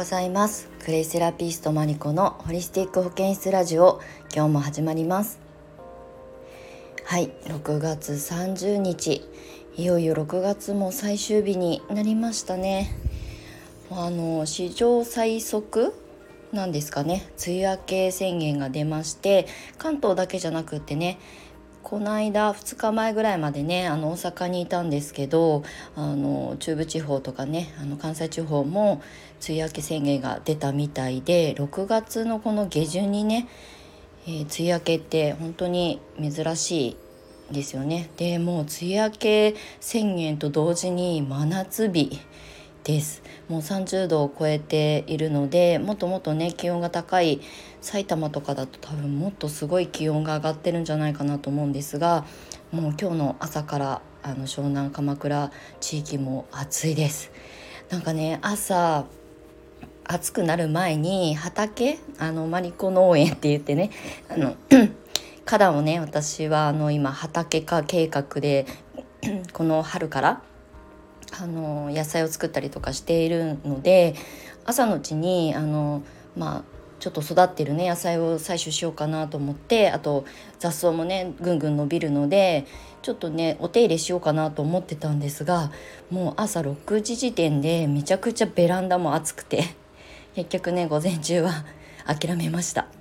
ございます。クレイセラピストマリコのホリスティック保健室ラジオ今日も始まります。はい6月30日。いよいよ6月も最終日になりましたね。あの史上最速なんですかね。梅雨明け宣言が出まして関東だけじゃなくってねこの間2日前ぐらいまでねあの大阪にいたんですけどあの中部地方とかねあの関西地方も梅雨明け宣言が出たみたいで6月のこの下旬にね、えー、梅雨明けって本当に珍しいですよね。でもう梅雨明け宣言と同時に真夏日です。もう30度を超えているのでもっともっとね気温が高い埼玉とかだと多分もっとすごい気温が上がってるんじゃないかなと思うんですがもう今日の朝からあの湘南鎌倉地域も暑いです。なんかね朝暑くなる前に畑あのマリコ農園って言ってねあの 花壇をね私はあの今畑化計画で この春からあの野菜を作ったりとかしているので朝のうちにあのまあちょっと育ってるね野菜を採取しようかなと思ってあと雑草もねぐんぐん伸びるのでちょっとねお手入れしようかなと思ってたんですがもう朝6時時点でめちゃくちゃベランダも暑くて結局ね午前中は諦めました。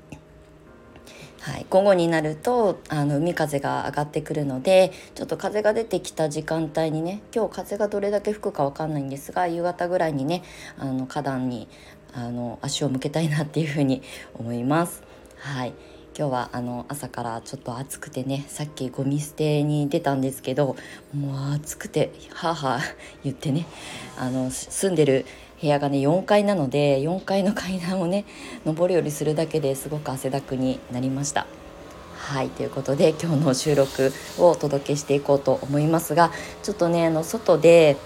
はい、午後になるとあの海風が上がってくるのでちょっと風が出てきた時間帯にね今日風がどれだけ吹くか分かんないんですが夕方ぐらいにねあの花壇にあの足を向けたいなっていうふうに 思います。はい今日はあの朝からちょっと暑くてねさっきゴミ捨てに出たんですけどもう暑くてはあはあ言ってねあの住んでる部屋がね4階なので4階の階段をね上り下りするだけですごく汗だくになりました。はいということで今日の収録をお届けしていこうと思いますがちょっとねあの外で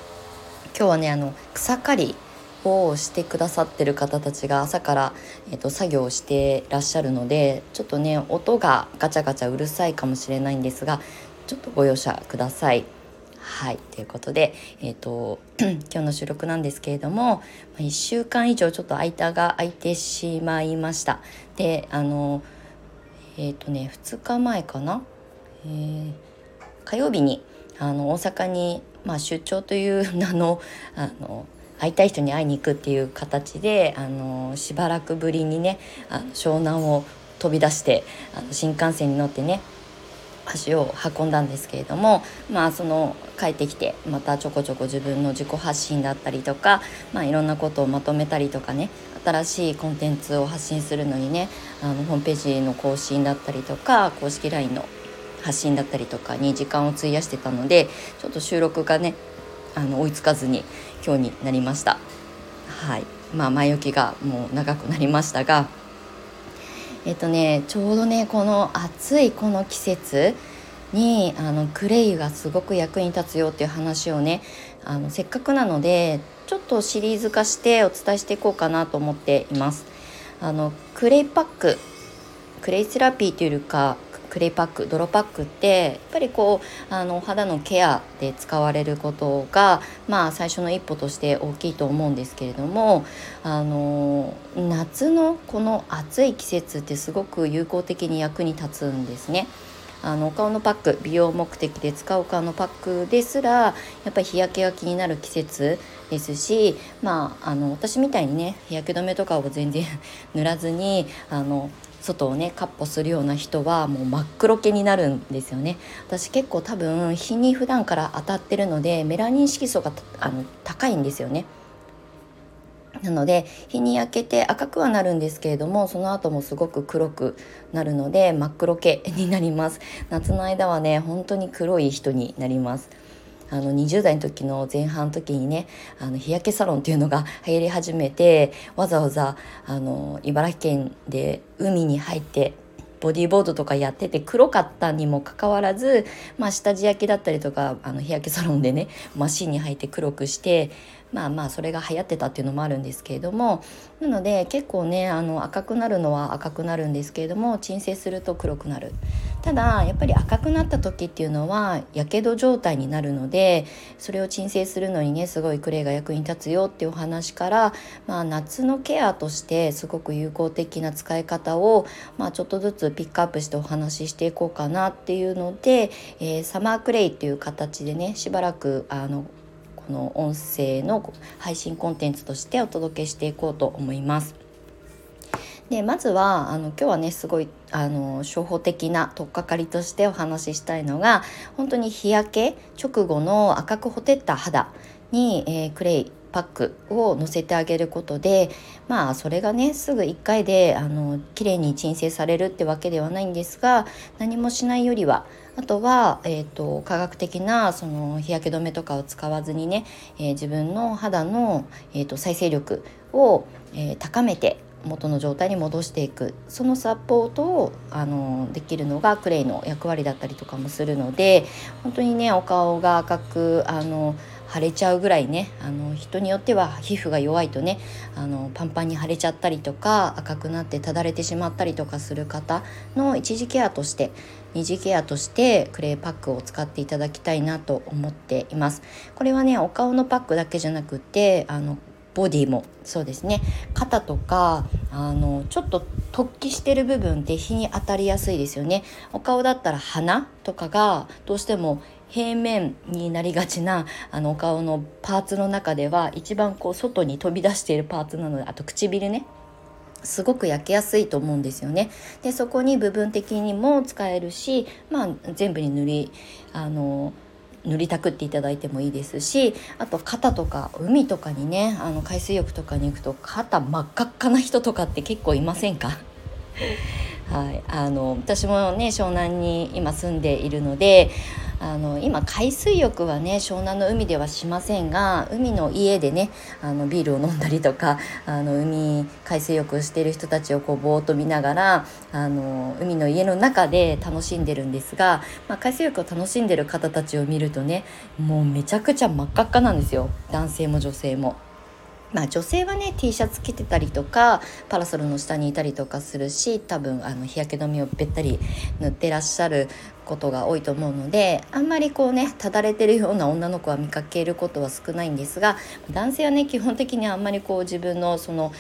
今日はねあの草刈りをしてくださってる方たちが朝から、えーと、作業をしてらっしゃるのでちょっとね音がガチャガチャうるさいかもしれないんですがちょっとご容赦ください。はいということで、えーと、今日の収録なんですけれども1週間以上ちょっと間が空いてしまいました。であのえっ、ー、とね2日前かな、えー、火曜日にあの大阪に、まあ、出張という 名のあの会いたい人に会いに行くっていう形であのしばらくぶりにねあの湘南を飛び出してあの新幹線に乗ってね足を運んだんですけれどもまあその帰ってきてまたちょこちょこ自分の自己発信だったりとか、まあ、いろんなことをまとめたりとかね新しいコンテンツを発信するのにねあのホームページの更新だったりとか公式 LINE の発信だったりとかに時間を費やしてたのでちょっと収録がねあの追いつかずに今日になりました。はいまあ、前置きがもう長くなりましたがえっとねちょうどねこの暑いこの季節にあのクレイがすごく役に立つよっていう話をねあのせっかくなのでちょっとシリーズ化してお伝えしていこうかなと思っています。あのクレイパッククレイセラピーというかクレイパック泥パックってやっぱりこうあの肌のケアで使われることがまあ最初の一歩として大きいと思うんですけれどもあの夏のこの暑い季節ってすごく有効的に役に立つんですね。あのお顔のパック美容目的で使うお顔のパックですらやっぱり日焼けが気になる季節ですしまああの私みたいにね日焼け止めとかを全然 塗らずにあの外をねかっ歩するような人はもう真っ黒けになるんですよね。私結構多分日に普段から当たってるのでメラニン色素があの高いんですよね。なので日に焼けて赤くはなるんですけれどもその後もすごく黒くなるので真っ黒系になります。夏の間はね本当に黒い人になります。あの20代の時の前半の時にねあの日焼けサロンっていうのが 流行り始めてわざわざあの茨城県で海に入ってボディーボードとかやってて黒かったにもかかわらず、まあ、下地焼きだったりとかあの日焼けサロンでねマシンに入って黒くしてまあまあそれが流行ってたっていうのもあるんですけれどもなので結構ねあの赤くなるのは赤くなるんですけれども鎮静すると黒くなる。ただやっぱり赤くなった時っていうのはやけど状態になるのでそれを鎮静するのにねすごいクレイが役に立つよっていうお話から、まあ、夏のケアとしてすごく有効的な使い方を、まあ、ちょっとずつピックアップしてお話ししていこうかなっていうので、えー、サマークレイっていう形でねしばらくあのこの音声の配信コンテンツとしてお届けしていこうと思います。でまずはあの今日はねすごいあの初歩的な取っかかりとしてお話ししたいのが本当に日焼け直後の赤くほてった肌に、えー、クレイパックをのせてあげることでまあそれがねすぐ1回であの綺麗に鎮静されるってわけではないんですが何もしないよりはあとは、えーと、科学的なその日焼け止めとかを使わずにね、えー、自分の肌の、えーと再生力を、えー、高めて元の状態に戻していくそのサポートをあのできるのがクレイの役割だったりとかもするので本当にねお顔が赤くあの腫れちゃうぐらいねあの人によっては皮膚が弱いとねあのパンパンに腫れちゃったりとか赤くなってただれてしまったりとかする方の一時ケアとして二次ケアとしてクレイパックを使っていただきたいなと思っています。これはねお顔のパックだけじゃなくてあのボディもそうですね。肩とかあのちょっと突起してる部分って日に当たりやすいですよね。お顔だったら鼻とかがどうしても平面になりがちなあのお顔のパーツの中では一番こう外に飛び出しているパーツなのであと唇ね。すごく焼けやすいと思うんですよね。でそこに部分的にも使えるし、まあ、全部に塗りあの塗りたくっていただいてもいいですしあと肩とか海とかにねあの海水浴とかに行くと肩真っ赤っかな人とかって結構いませんか？はい、あの私もね湘南に今住んでいるのであの今海水浴はね湘南の海ではしませんが海の家でねあのビールを飲んだりとかあの海海水浴してる人たちをこうぼーっと見ながらあの海の家の中で楽しんでるんですが、まあ、海水浴を楽しんでる方たちを見るとねもうめちゃくちゃ真っ赤っかなんですよ男性も女性も。まあ、女性はね T シャツ着てたりとかパラソルの下にいたりとかするし多分あの日焼け止めをべったり塗ってらっしゃることが多いと思うのであんまりこうねただれてるような女の子は見かけることは少ないんですが男性はね基本的にあんまりこう自分のその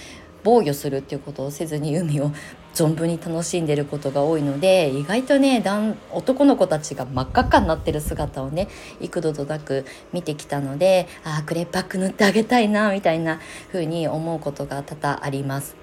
防御するっていうことをせずに海を存分に楽しんでることが多いので意外とね男の子たちが真っ赤っかになってる姿をね幾度となく見てきたのでああクレーパック塗ってあげたいなみたいな風に思うことが多々あります。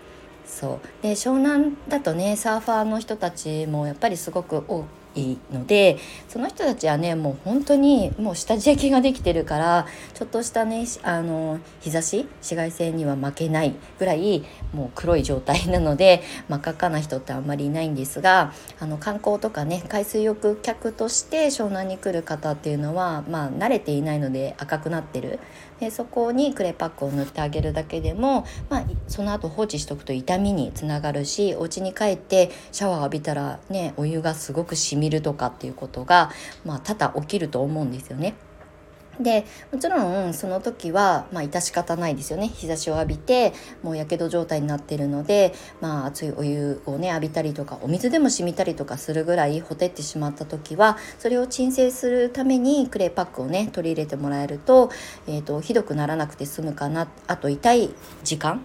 そうで湘南だとねサーファーの人たちもやっぱりすごく多いのでその人たちはねもう本当にもう下地焼きができてるからちょっとしたねあの日差し紫外線には負けないぐらいもう黒い状態なので真っ赤っかな人ってあんまりいないんですがあの観光とかね海水浴客として湘南に来る方っていうのはまあ慣れていないので赤くなってる。でそこにクレパックを塗ってあげるだけでも、まあ、その後放置しとくと痛みにつながるしお家に帰ってシャワー浴びたらねお湯がすごくしみるとかっていうことが、まあ、多々起きると思うんですよね。でもちろんその時はまあ致し方ないですよね日差しを浴びてもうやけど状態になってるので、まあ、熱いお湯をね浴びたりとかお水でも染みたりとかするぐらいほてってしまった時はそれを鎮静するためにクレーパックをね取り入れてもらえると,、えーとひどくならなくて済むかなあと痛い時間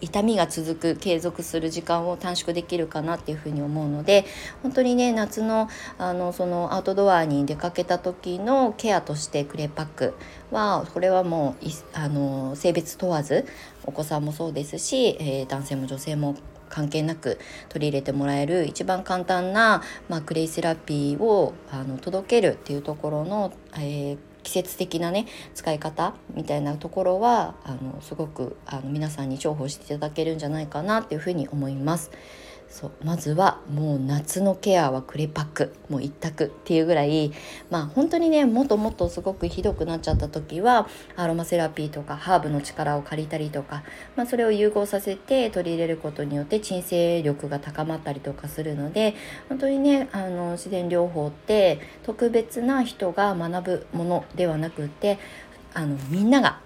痛みが続く継続する時間を短縮できるかなっていうふうに思うので本当にね夏のあのそのアウトドアに出かけた時のケアとしてクレーパックはこれはもうあの性別問わずお子さんもそうですし、えー、男性も女性も関係なく取り入れてもらえる一番簡単な、まあ、クレイセラピーをあの届けるっていうところの、えー季節的なね使い方みたいなところはあのすごくあの皆さんに重宝していただけるんじゃないかなっていうふうに思います。そうまずはもう夏のケアはクレパックもう一択っていうぐらいまあ本当にねもっともっとすごくひどくなっちゃった時はアロマセラピーとかハーブの力を借りたりとか、まあ、それを融合させて取り入れることによって鎮静力が高まったりとかするので本当にねあの自然療法って特別な人が学ぶものではなくってあのみんなが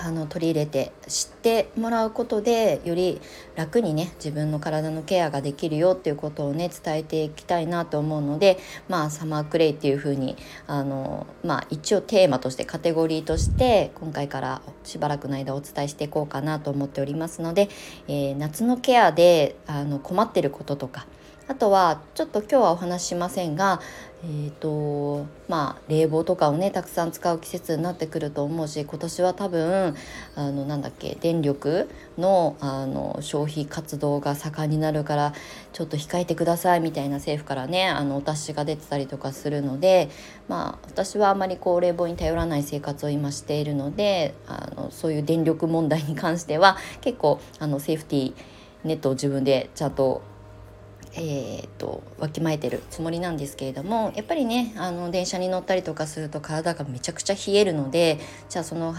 あの取り入れて知ってもらうことでより楽にね自分の体のケアができるよっていうことをね伝えていきたいなと思うのでまあサマークレイっていう風にあのまあ一応テーマとしてカテゴリーとして今回からしばらくの間お伝えしていこうかなと思っておりますので、えー、夏のケアであの困ってることとかあとはちょっと今日はお話ししませんがえーとまあ、冷房とかをねたくさん使う季節になってくると思うし今年は多分あのなんだっけ電力のあの消費活動が盛んになるからちょっと控えてくださいみたいな政府からねあのお達しが出てたりとかするので、まあ、私はあまりこう冷房に頼らない生活を今しているのであのそういう電力問題に関しては結構あのセーフティーネットを自分でちゃんとえーと、わきまえてるつもりなんですけれどもやっぱりねあの電車に乗ったりとかすると体がめちゃくちゃ冷えるのでじゃあその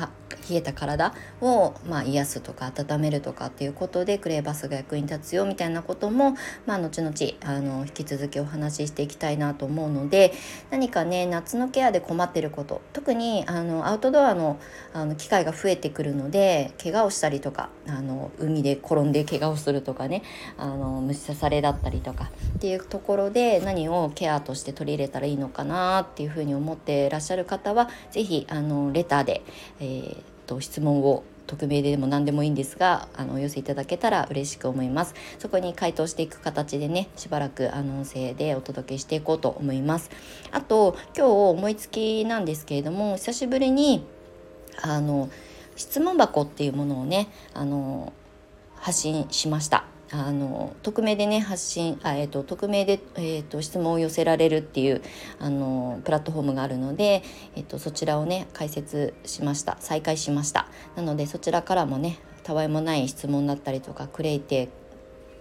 冷えた体を、まあ、癒すとか温めるとかっていうことでクレーバスが役に立つよみたいなことも、まあ、後々あの引き続きお話ししていきたいなと思うので何かね夏のケアで困ってること特にあのアウトドアのあの機会が増えてくるので怪我をしたりとかあの海で転んで怪我をするとかねあの虫刺されだったりとかっていうところで何をケアとして取り入れたらいいのかなっていうふうに思ってらっしゃる方は是非あのレターで、えーと質問を匿名でも何でもいいんですがあのお寄せいただけたら嬉しく思います。そこに回答していく形でねしばらくあの音声でお届けしていこうと思います。あと今日思いつきなんですけれども久しぶりにあの質問箱っていうものをねあの発信しました。あの匿名でね発信あ、えーと、匿名で、えーと、質問を寄せられるっていうあのプラットフォームがあるので、えーと、そちらをね開設しました。再開しました。なのでそちらからもねたわいもない質問だったりとかクレイテ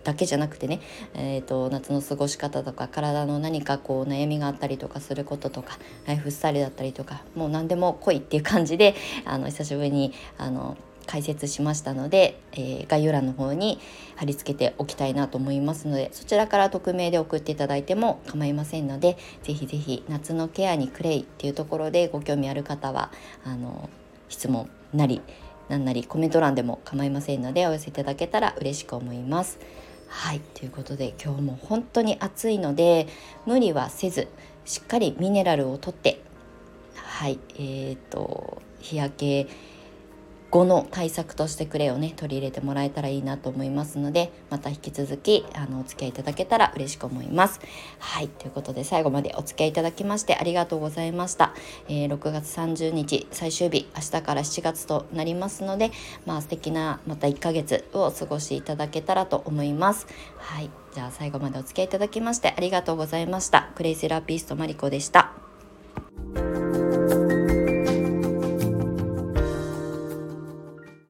だけじゃなくてね、えーと、夏の過ごし方とか体の何かこう悩みがあったりとかすることとかライフスタイルだったりとかもう何でも来いっていう感じであの久しぶりにあの解説しましたので、えー、概要欄の方に貼り付けておきたいなと思いますのでそちらから匿名で送っていただいても構いませんので是非是非夏のケアにクレイっていうところでご興味ある方はあの質問なり何なりコメント欄でも構いませんのでお寄せいただけたら嬉しく思います。はいということで今日も本当に暑いので無理はせずしっかりミネラルをとってはいえーと日焼け後の対策としてクレをね取り入れてもらえたらいいなと思いますのでまた引き続きあのお付き合いいただけたら嬉しく思います。はいということで最後までお付き合いいただきましてありがとうございました。えー、6月30日最終日明日から7月となりますのでまあ素敵なまた1ヶ月をお過ごしいただけたらと思います。はいじゃあ最後までお付き合いいただきましてありがとうございました。クレイセラピストマリコでした。